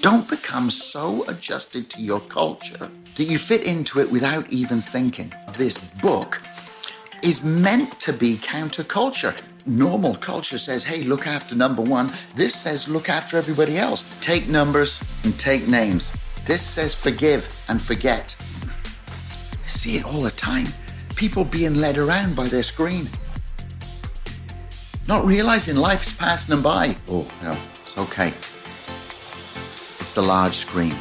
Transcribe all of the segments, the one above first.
Don't become so adjusted to your culture that you fit into it without even thinking. This book is meant to be counterculture. Normal culture says, hey, look after number one. This says, look after everybody else. Take numbers and take names. This says, forgive and forget. see it all the time. People being led around by their screen. Not realizing life's passing them by. Oh, no, it's okay the large screen.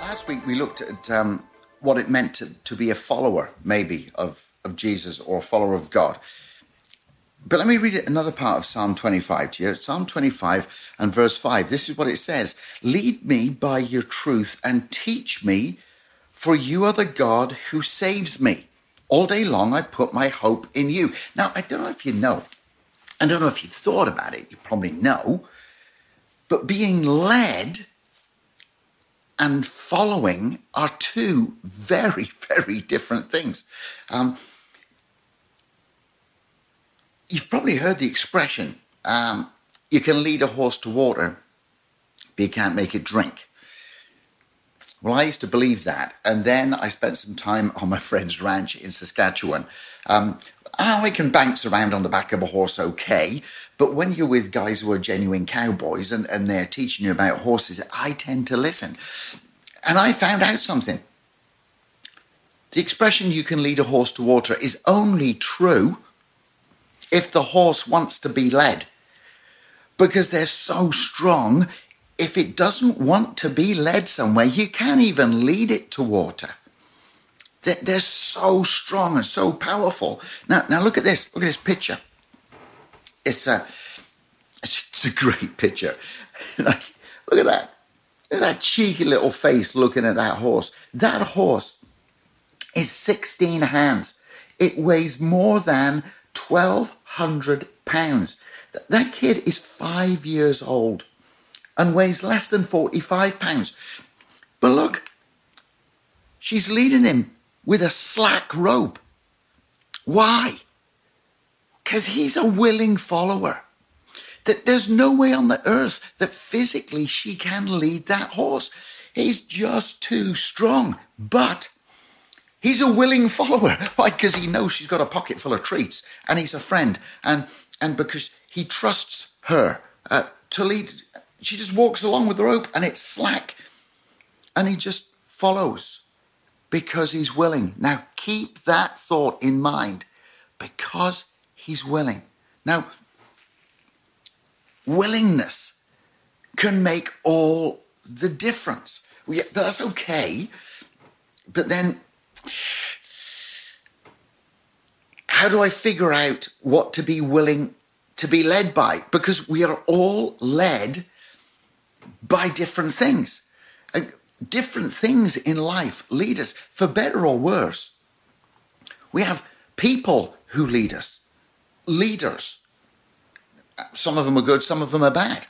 Last week we looked at um, what it meant to, to be a follower, maybe, of, of Jesus or a follower of God. But let me read another part of Psalm 25 to you. Psalm 25 and verse 5. This is what it says Lead me by your truth and teach me, for you are the God who saves me. All day long I put my hope in you. Now, I don't know if you know, I don't know if you've thought about it, you probably know, but being led and following are two very, very different things. Um, you've probably heard the expression um, you can lead a horse to water, but you can't make it drink. Well, I used to believe that. And then I spent some time on my friend's ranch in Saskatchewan. Um, Ah, I can bounce around on the back of a horse okay, but when you're with guys who are genuine cowboys and, and they're teaching you about horses, I tend to listen. And I found out something. The expression you can lead a horse to water is only true if the horse wants to be led. Because they're so strong, if it doesn't want to be led somewhere, you can't even lead it to water. They're so strong and so powerful. Now, now look at this. Look at this picture. It's a, it's a great picture. like, look at that. Look at that cheeky little face looking at that horse. That horse is 16 hands. It weighs more than 1,200 pounds. That kid is five years old and weighs less than 45 pounds. But look, she's leading him with a slack rope. Why? Because he's a willing follower. That there's no way on the earth that physically she can lead that horse. He's just too strong. But he's a willing follower. Why? Because he knows she's got a pocket full of treats and he's a friend. And, and because he trusts her uh, to lead, she just walks along with the rope and it's slack. And he just follows because he's willing. Now, keep that thought in mind because he's willing. Now, willingness can make all the difference. That's okay. But then, how do I figure out what to be willing to be led by? Because we are all led by different things. Different things in life lead us, for better or worse. We have people who lead us, leaders some of them are good, some of them are bad.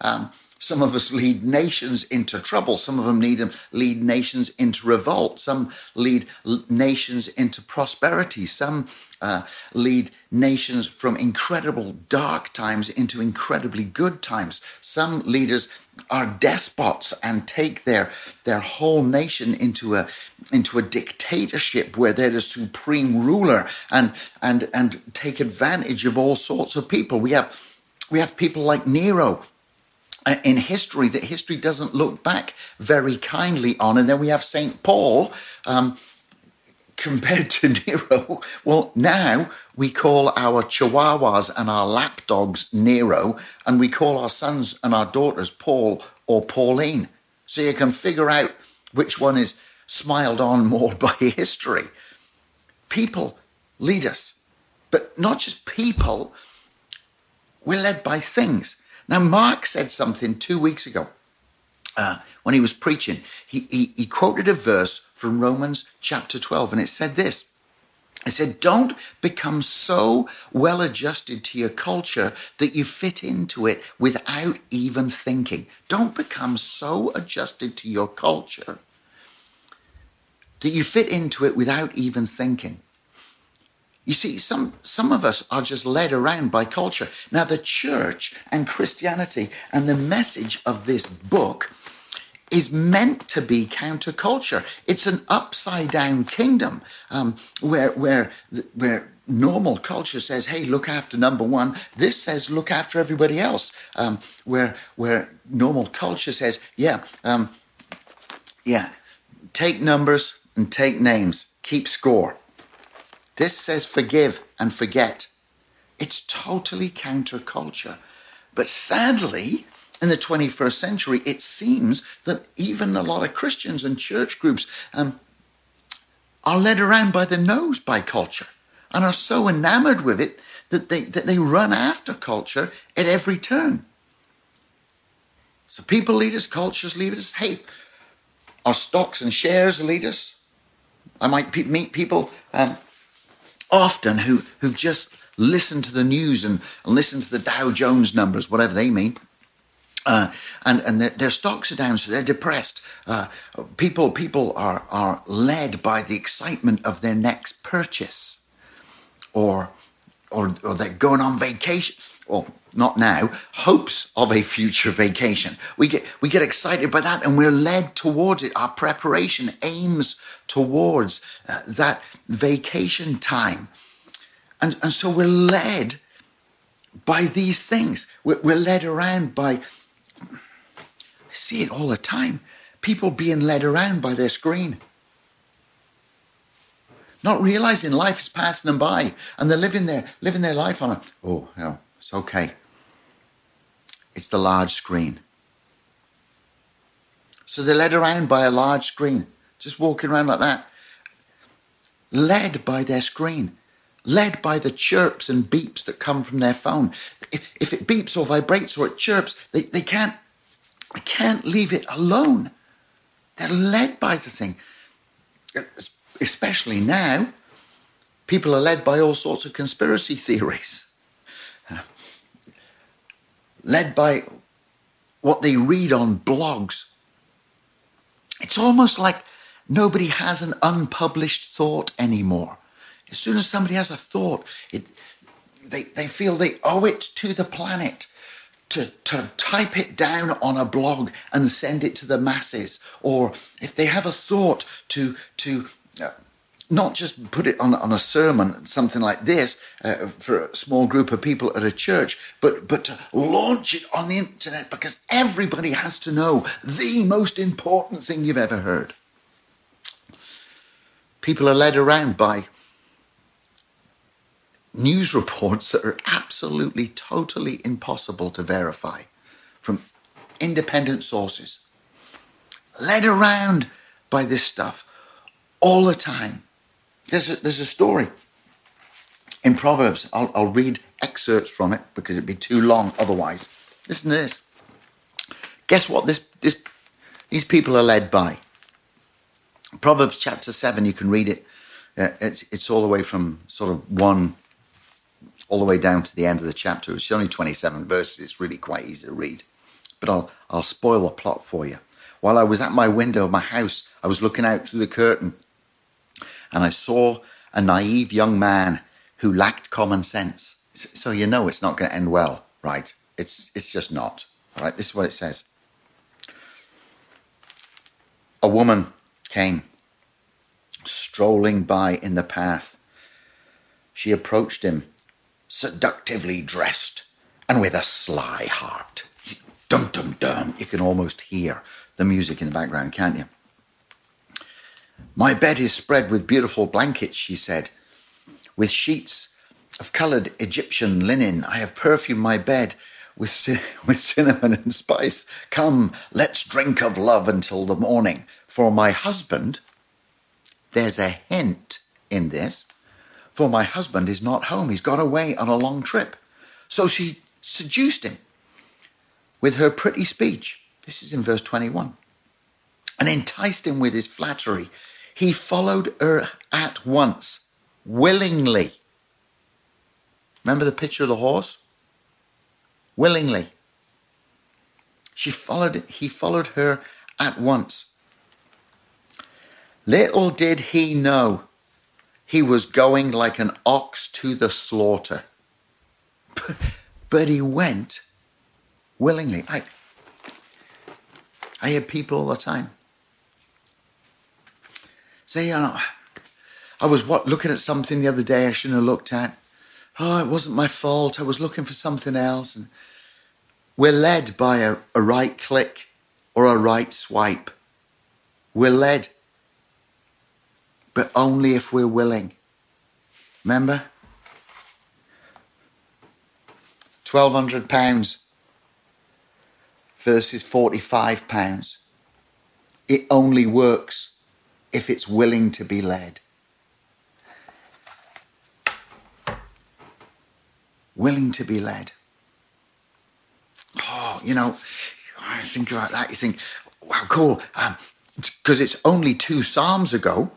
Um, some of us lead nations into trouble. Some of them lead, lead nations into revolt. Some lead nations into prosperity. Some uh, lead nations from incredible dark times into incredibly good times. Some leaders are despots and take their their whole nation into a into a dictatorship where they're the supreme ruler and and and take advantage of all sorts of people. We have we have people like Nero in history that history doesn't look back very kindly on. And then we have St. Paul um, compared to Nero. Well, now we call our chihuahuas and our lapdogs Nero, and we call our sons and our daughters Paul or Pauline. So you can figure out which one is smiled on more by history. People lead us, but not just people, we're led by things. Now, Mark said something two weeks ago uh, when he was preaching. He, he, he quoted a verse from Romans chapter 12, and it said this. It said, don't become so well adjusted to your culture that you fit into it without even thinking. Don't become so adjusted to your culture that you fit into it without even thinking. You see, some, some of us are just led around by culture. Now, the church and Christianity and the message of this book is meant to be counterculture. It's an upside down kingdom um, where, where, where normal culture says, hey, look after number one. This says, look after everybody else. Um, where, where normal culture says, yeah, um, yeah, take numbers and take names, keep score. This says forgive and forget. It's totally counterculture. But sadly, in the 21st century, it seems that even a lot of Christians and church groups um, are led around by the nose by culture and are so enamored with it that they, that they run after culture at every turn. So people lead us, cultures lead us. Hey, our stocks and shares lead us. I might meet people um, often who, who just listen to the news and, and listen to the Dow Jones numbers, whatever they mean. Uh, and and their, their, stocks are down, so they're depressed. Uh, people people are are led by the excitement of their next purchase, or or or they're going on vacation. Well, not now. Hopes of a future vacation. We get we get excited by that, and we're led towards it. Our preparation aims towards uh, that vacation time. And, and so we're led by these things. We're, we're led around by, I see it all the time, people being led around by their screen. Not realizing life is passing them by and they're living their, living their life on a, oh, no, it's okay. It's the large screen. So they're led around by a large screen just walking around like that, led by their screen, led by the chirps and beeps that come from their phone. If, if it beeps or vibrates or it chirps, they, they can't they can't leave it alone. They're led by the thing. Especially now, people are led by all sorts of conspiracy theories. Led by what they read on blogs. It's almost like Nobody has an unpublished thought anymore. As soon as somebody has a thought, it, they, they feel they owe it to the planet to, to type it down on a blog and send it to the masses. Or if they have a thought to, to uh, not just put it on, on a sermon, something like this, uh, for a small group of people at a church, but, but to launch it on the internet because everybody has to know the most important thing you've ever heard. People are led around by news reports that are absolutely, totally impossible to verify from independent sources. Led around by this stuff all the time. There's a, there's a story in Proverbs. I'll, I'll read excerpts from it because it'd be too long otherwise. Listen to this. Guess what this, this, these people are led by? Proverbs chapter 7, you can read it. Uh, it's, it's all the way from sort of 1 all the way down to the end of the chapter. It's only 27 verses. It's really quite easy to read. But I'll, I'll spoil the plot for you. While I was at my window of my house, I was looking out through the curtain and I saw a naive young man who lacked common sense. So you know it's not going to end well, right? It's, it's just not. All right, this is what it says. A woman came strolling by in the path. She approached him, seductively dressed and with a sly heart. Dum dum dum. You can almost hear the music in the background, can't you? My bed is spread with beautiful blankets, she said, with sheets of coloured Egyptian linen. I have perfumed my bed with, with cinnamon and spice. Come, let's drink of love until the morning. For my husband, there's a hint in this, for my husband is not home. He's got away on a long trip. So she seduced him with her pretty speech. This is in verse 21. And enticed him with his flattery. He followed her at once, willingly. Remember the picture of the horse? Willingly. She followed, he followed her at once. Little did he know he was going like an ox to the slaughter. But, he went willingly. I, I hear people all the time you know, I was what looking at something the other day I shouldn't have looked at. Oh, it wasn't my fault. I was looking for something else. And we're led by a, a right click or a right swipe. We're led, but only if we're willing. Remember? £1,200 versus £45. It only works if it's willing to be led. Willing to be led. Oh, you know, I think about that. You think, wow, cool. Because um, it's only two Psalms ago,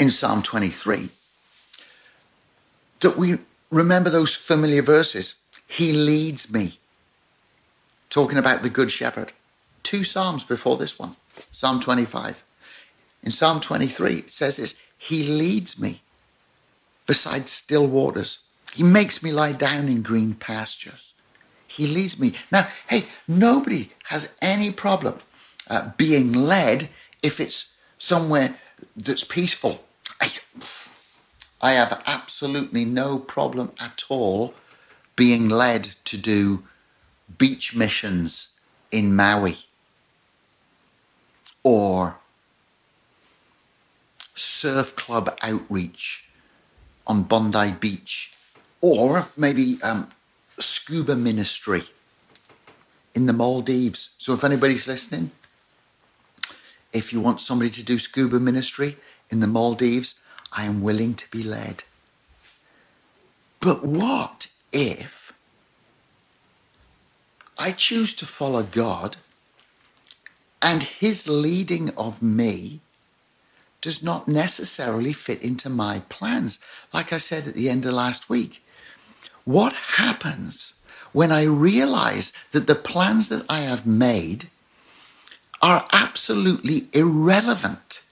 in Psalm 23, that we remember those familiar verses. He leads me. Talking about the Good Shepherd. Two Psalms before this one, Psalm 25. In Psalm 23, it says this He leads me beside still waters. He makes me lie down in green pastures. He leads me. Now, hey, nobody has any problem uh, being led if it's somewhere that's peaceful. I, I have absolutely no problem at all being led to do beach missions in Maui or surf club outreach on Bondi Beach, or maybe um, scuba ministry in the Maldives. So, if anybody's listening, if you want somebody to do scuba ministry in the Maldives, I am willing to be led. But what if I choose to follow God and His leading of me does not necessarily fit into my plans. Like I said at the end of last week, what happens when I realize that the plans that I have made are absolutely irrelevant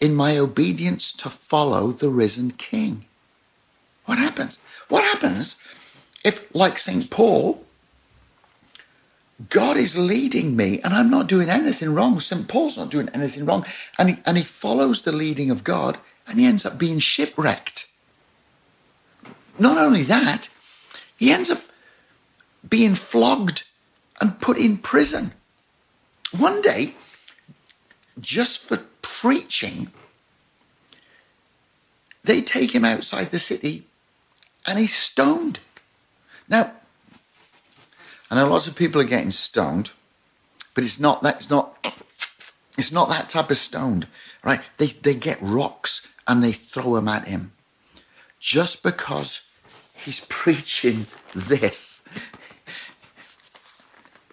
in my obedience to follow the risen King? What happens? What happens if, like St. Paul, God is leading me and I'm not doing anything wrong. St. Paul's not doing anything wrong. And he, and he follows the leading of God and he ends up being shipwrecked. Not only that, he ends up being flogged and put in prison. One day, just for preaching, they take him outside the city and he's stoned. Now, I know lots of people are getting stoned, but it's not that's not it's not that type of stoned, right? They they get rocks and they throw them at him, just because he's preaching this,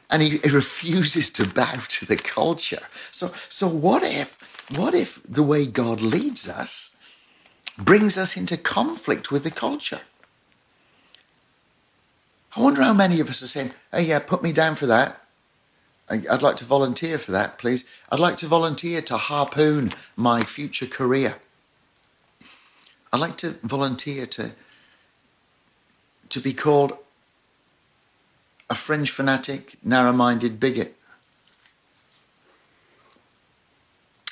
and he, he refuses to bow to the culture. So so what if what if the way God leads us brings us into conflict with the culture? I wonder how many of us are saying, hey, yeah, put me down for that. I'd like to volunteer for that, please. I'd like to volunteer to harpoon my future career. I'd like to volunteer to, to be called a fringe fanatic, narrow minded bigot.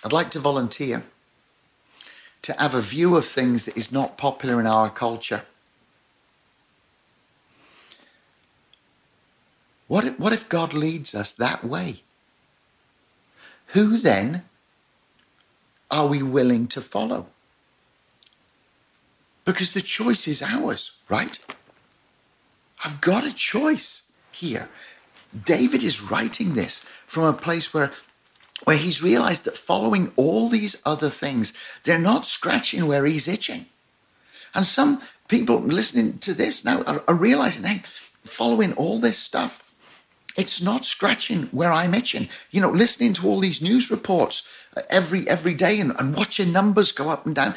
I'd like to volunteer to have a view of things that is not popular in our culture. What if, what if God leads us that way? Who then are we willing to follow? Because the choice is ours, right? I've got a choice here. David is writing this from a place where, where he's realized that following all these other things, they're not scratching where he's itching. And some people listening to this now are, are realizing, hey, following all this stuff, it's not scratching where I'm itching. You know, listening to all these news reports uh, every every day and, and watching numbers go up and down.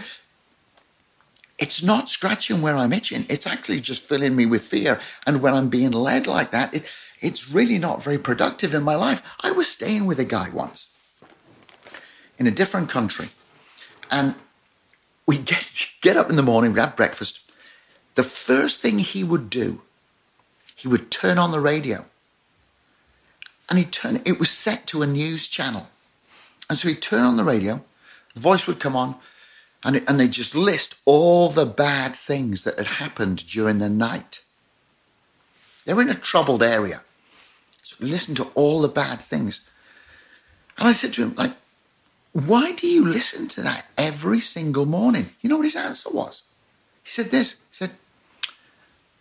It's not scratching where I'm itching. It's actually just filling me with fear. And when I'm being led like that, it, it's really not very productive in my life. I was staying with a guy once in a different country, and we get get up in the morning, we'd have breakfast. The first thing he would do, he would turn on the radio and he turned it was set to a news channel. And so he'd turn on the radio the voice would come on and, and they just list all the bad things that had happened during the night. They were in a troubled area. So listen to all the bad things. And i said to him like why do you listen to that every single morning? You know what his answer was? He said this. He said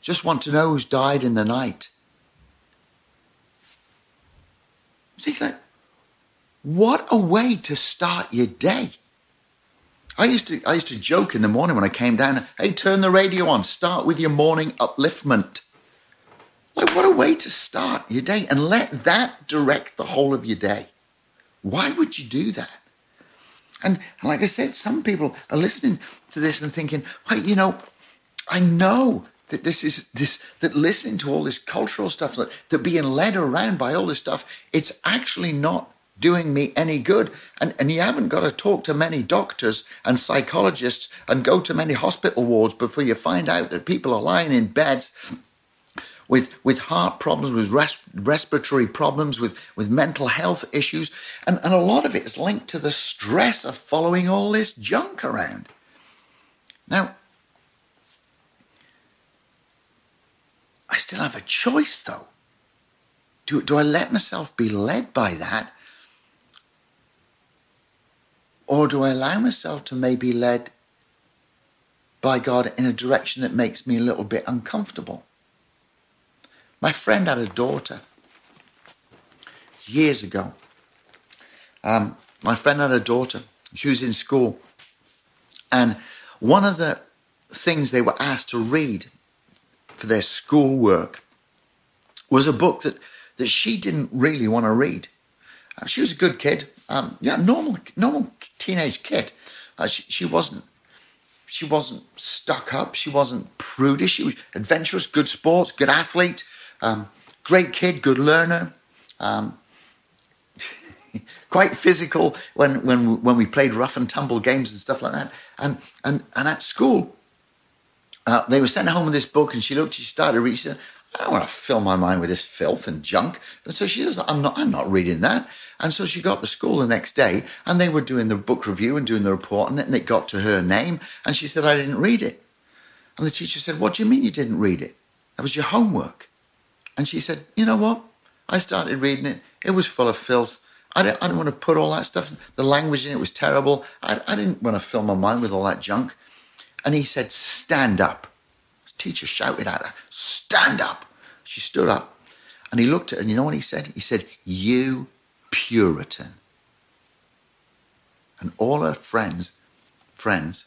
just want to know who's died in the night Like, what a way to start your day. I used to I used to joke in the morning when I came down, hey, turn the radio on, start with your morning upliftment. Like what a way to start your day and let that direct the whole of your day. Why would you do that? And, and like I said, some people are listening to this and thinking, well, you know, I know that this is this that listening to all this cultural stuff that, that being led around by all this stuff it's actually not doing me any good. And and you haven't got to talk to many doctors and psychologists and go to many hospital wards before you find out that people are lying in beds with with heart problems with res- respiratory problems with with mental health issues. And and a lot of it is linked to the stress of following all this junk around. Now I still have a choice though. Do, do I let myself be led by that? Or do I allow myself to maybe led by God in a direction that makes me a little bit uncomfortable? My friend had a daughter years ago. Um, my friend had a daughter. She was in school. And one of the things they were asked to read for their schoolwork was a book that, that she didn't really want to read. Uh, she was a good kid, um, yeah, normal normal teenage kid. Uh, she, she wasn't she wasn't stuck up. She wasn't prudish. She was adventurous, good sports, good athlete, um, great kid, good learner. Um, quite physical when when when we played rough and tumble games and stuff like that. And and and at school, uh, they were sent home with this book, and she looked. She started reading. She said, "I don't want to fill my mind with this filth and junk." And so she says, "I'm not. I'm not reading that." And so she got to school the next day, and they were doing the book review and doing the report, and it got to her name, and she said, "I didn't read it." And the teacher said, "What do you mean you didn't read it? That was your homework." And she said, "You know what? I started reading it. It was full of filth. I didn't, I didn't want to put all that stuff. The language in it was terrible. I, I didn't want to fill my mind with all that junk." And he said, Stand up. His teacher shouted at her, Stand up. She stood up. And he looked at her, and you know what he said? He said, You Puritan. And all her friends, friends,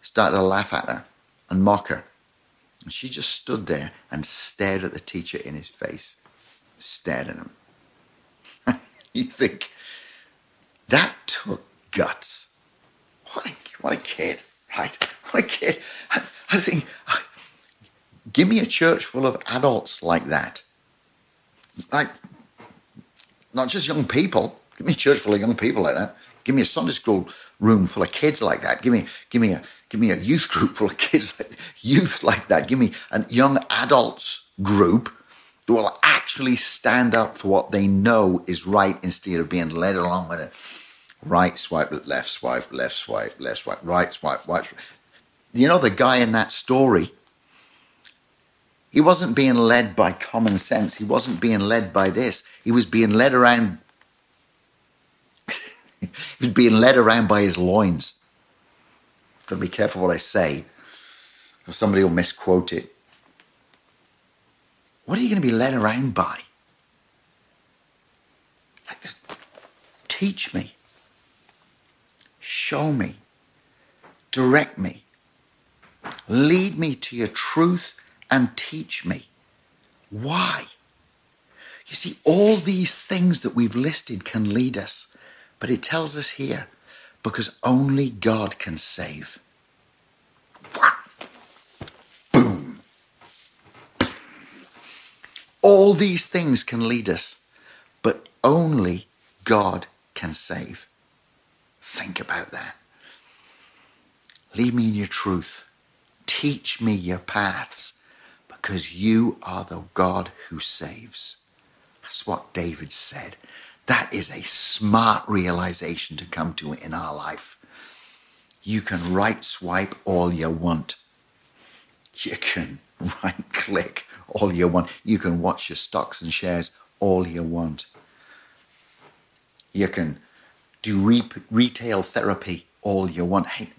started to laugh at her and mock her. And she just stood there and stared at the teacher in his face, stared at him. you think, that took guts. What a, what a kid right? Kid. I, I think, give me a church full of adults like that. Like, not just young people. Give me a church full of young people like that. Give me a Sunday school room full of kids like that. Give me, give me a, give me a youth group full of kids, like, youth like that. Give me a young adults group that will actually stand up for what they know is right instead of being led along with it right swipe, left swipe, left swipe, left swipe, right swipe, right swipe. You know, the guy in that story, he wasn't being led by common sense. He wasn't being led by this. He was being led around. he was being led around by his loins. Got to be careful what I say, because somebody will misquote it. What are you going to be led around by? Like, teach me. Show me. Direct me. Lead me to your truth and teach me. Why? You see, all these things that we've listed can lead us. But it tells us here, because only God can save. Boom. All these things can lead us, but only God can save. Think about that. Lead me in your truth. Teach me your paths because you are the God who saves. That's what David said. That is a smart realization to come to in our life. You can right swipe all you want. You can right click all you want. You can watch your stocks and shares all you want. You can do re- retail therapy all you want. Hey,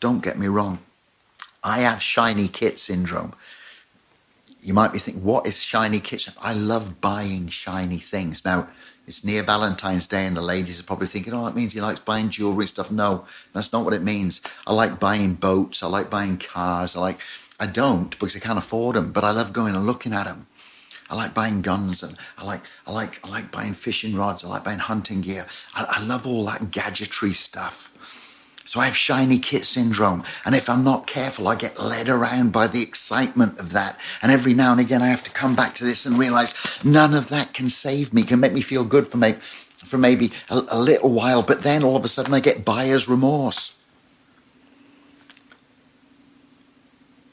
don't get me wrong. I have shiny kit syndrome. You might be thinking, what is shiny kit? I love buying shiny things. Now, it's near Valentine's Day, and the ladies are probably thinking, oh, that means he likes buying jewelry and stuff. No, that's not what it means. I like buying boats. I like buying cars. I like, I don't because I can't afford them, but I love going and looking at them. I like buying guns and I like I like I like buying fishing rods. I like buying hunting gear. I, I love all that gadgetry stuff. So I have shiny kit syndrome. And if I'm not careful, I get led around by the excitement of that. And every now and again, I have to come back to this and realize none of that can save me, can make me feel good for, maybe, for maybe a, a little while. But then all of a sudden, I get buyer's remorse.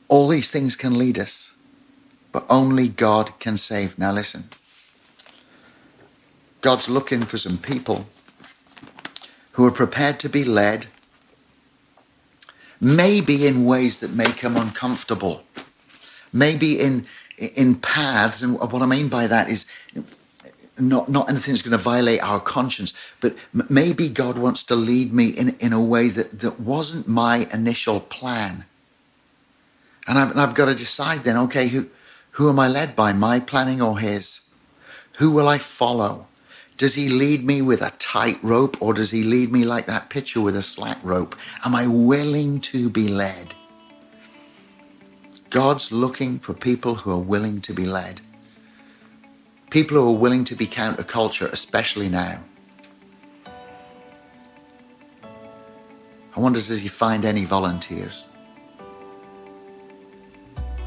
All these things can lead us but only God can save. Now listen. God's looking for some people who are prepared to be led, maybe in ways that make them uncomfortable, maybe in in paths. And what I mean by that is not not anything that's going to violate our conscience, but maybe God wants to lead me in in a way that that wasn't my initial plan. And I've, and I've got to decide then, okay, who who am I led by, my planning or his? Who will I follow? Does he lead me with a tight rope or does he lead me like that pitcher with a slack rope? Am I willing to be led? God's looking for people who are willing to be led. People who are willing to be counterculture, especially now. I wonder, does he find any volunteers?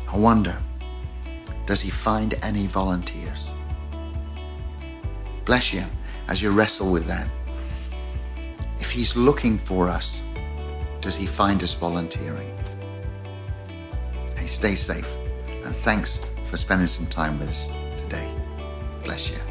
I wonder. Does he find any volunteers? Bless you as you wrestle with that. If he's looking for us, does he find us volunteering? Hey, stay safe and thanks for spending some time with us today. Bless you.